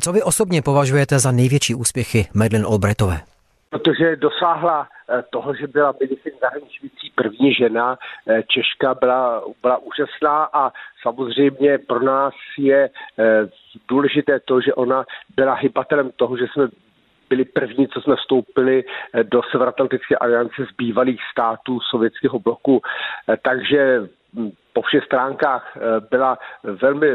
Co vy osobně považujete za největší úspěchy Madeleine Albrightové? protože dosáhla eh, toho, že byla ministrní zahraničí první žena, eh, Češka byla, byla úžasná a samozřejmě pro nás je eh, důležité to, že ona byla hybatelem toho, že jsme byli první, co jsme vstoupili do Severoatlantické aliance z bývalých států sovětského bloku. Takže hm, po všech stránkách byla velmi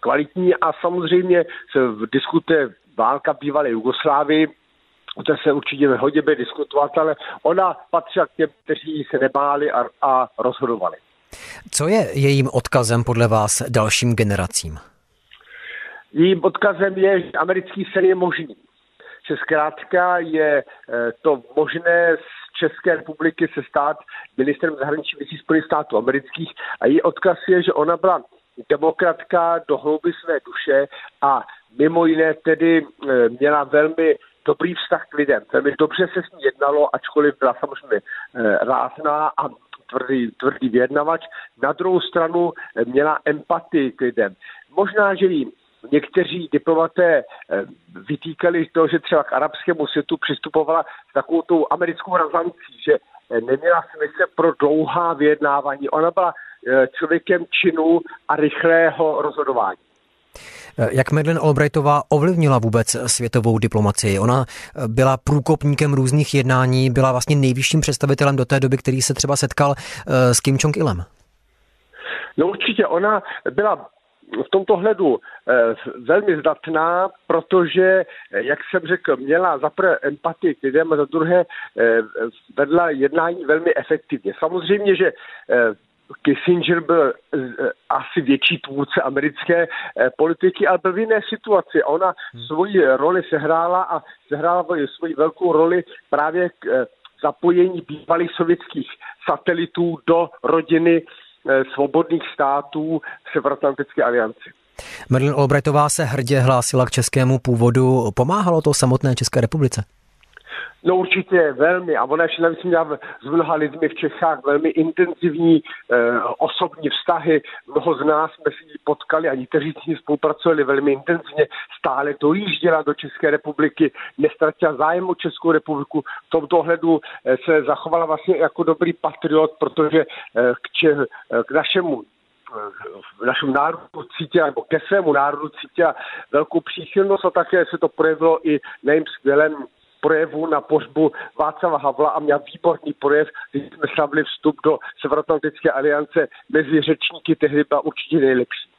kvalitní a samozřejmě se diskutuje válka bývalé Jugoslávii, o té se určitě hodně bude diskutovat, ale ona patřila k těm, kteří se nebáli a, a rozhodovali. Co je jejím odkazem podle vás dalším generacím? Jejím odkazem je, že americký sen je možný. Že zkrátka je eh, to možné z České republiky se stát ministrem zahraničí věcí Spojených států amerických a její odkaz je, že ona byla demokratka do hlouby své duše a mimo jiné tedy eh, měla velmi dobrý vztah k lidem. Velmi dobře se s ní jednalo, ačkoliv byla samozřejmě eh, rázná a tvrdý, tvrdý vyjednavač. Na druhou stranu eh, měla empatii k lidem. Možná, že jí někteří diplomaté vytýkali to, že třeba k arabskému světu přistupovala s takovou tou americkou razancí, že neměla smysl pro dlouhá vyjednávání. Ona byla člověkem činu a rychlého rozhodování. Jak Madeleine Albrightová ovlivnila vůbec světovou diplomacii? Ona byla průkopníkem různých jednání, byla vlastně nejvyšším představitelem do té doby, který se třeba setkal eh, s Kim Jong-ilem. No určitě, ona byla v tomto hledu eh, velmi zdatná, protože, eh, jak jsem řekl, měla za prvé empatii k lidem a za druhé vedla jednání velmi efektivně. Samozřejmě, že Kissinger byl eh, asi větší tvůrce americké eh, politiky, ale byl v jiné situaci. Ona hmm. svoji roli sehrála a sehrála svoji velkou roli právě k eh, zapojení bývalých sovětských satelitů do rodiny svobodných států Severoatlantické aliance. Merlin Albrightová se hrdě hlásila k českému původu. Pomáhalo to samotné České republice? No určitě velmi. A ona ještě navíc měla s mnoha lidmi v Čechách velmi intenzivní eh, osobní vztahy. Mnoho z nás jsme si ji potkali a někteří s ní spolupracovali velmi intenzivně. Stále dojížděla do České republiky, nestratila zájem o Českou republiku. V tomto ohledu eh, se zachovala vlastně jako dobrý patriot, protože eh, k, če, k našemu v našem národu cítila, nebo ke svému národu cítila velkou příchylnost a také se to projevilo i na jejím skvělém projevu na pořbu Václava Havla a měl výborný projev, když jsme slavili vstup do Severoatlantické aliance mezi řečníky, tehdy byla určitě nejlepší.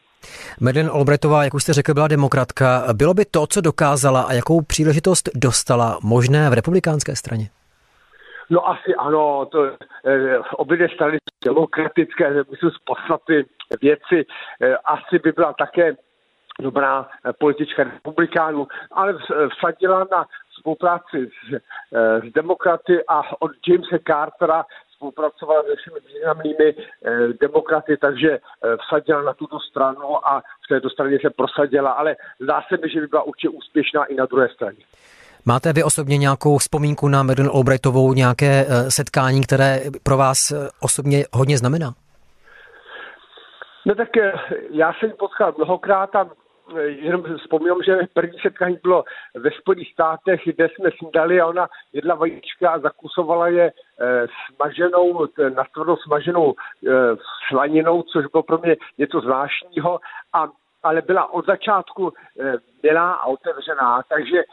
Madeleine Albrechtová, jak už jste řekl, byla demokratka. Bylo by to, co dokázala a jakou příležitost dostala možné v republikánské straně? No asi ano, to, eh, obě dvě strany demokratické, myslím z podstaty věci, eh, asi by byla také dobrá eh, politička republikánů, ale vsadila na spolupráci s, eh, s demokraty a od Jamesa Cartera spolupracovala se všemi významnými eh, demokraty, takže eh, vsadila na tuto stranu a v této straně se prosadila, ale zdá se mi, že by byla určitě úspěšná i na druhé straně. Máte vy osobně nějakou vzpomínku na Madeleine Albrightovou, nějaké setkání, které pro vás osobně hodně znamená? No tak já jsem potkal mnohokrát a jenom vzpomínám, že první setkání bylo ve Spojených státech, kde jsme snídali a ona jedla vajíčka a zakusovala je eh, smaženou, natvrdo smaženou eh, slaninou, což bylo pro mě něco zvláštního, a, ale byla od začátku eh, milá a otevřená, takže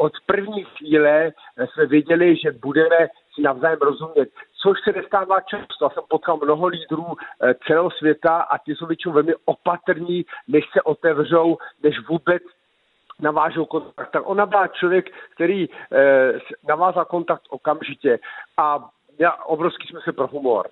od první chvíle jsme věděli, že budeme si navzájem rozumět, což se nestává často. Já jsem potkal mnoho lídrů eh, celého světa a ti jsou většinou velmi opatrní, než se otevřou, než vůbec navážou kontakt. Tak ona byla člověk, který eh, navázal kontakt okamžitě a měla obrovský smysl pro humor.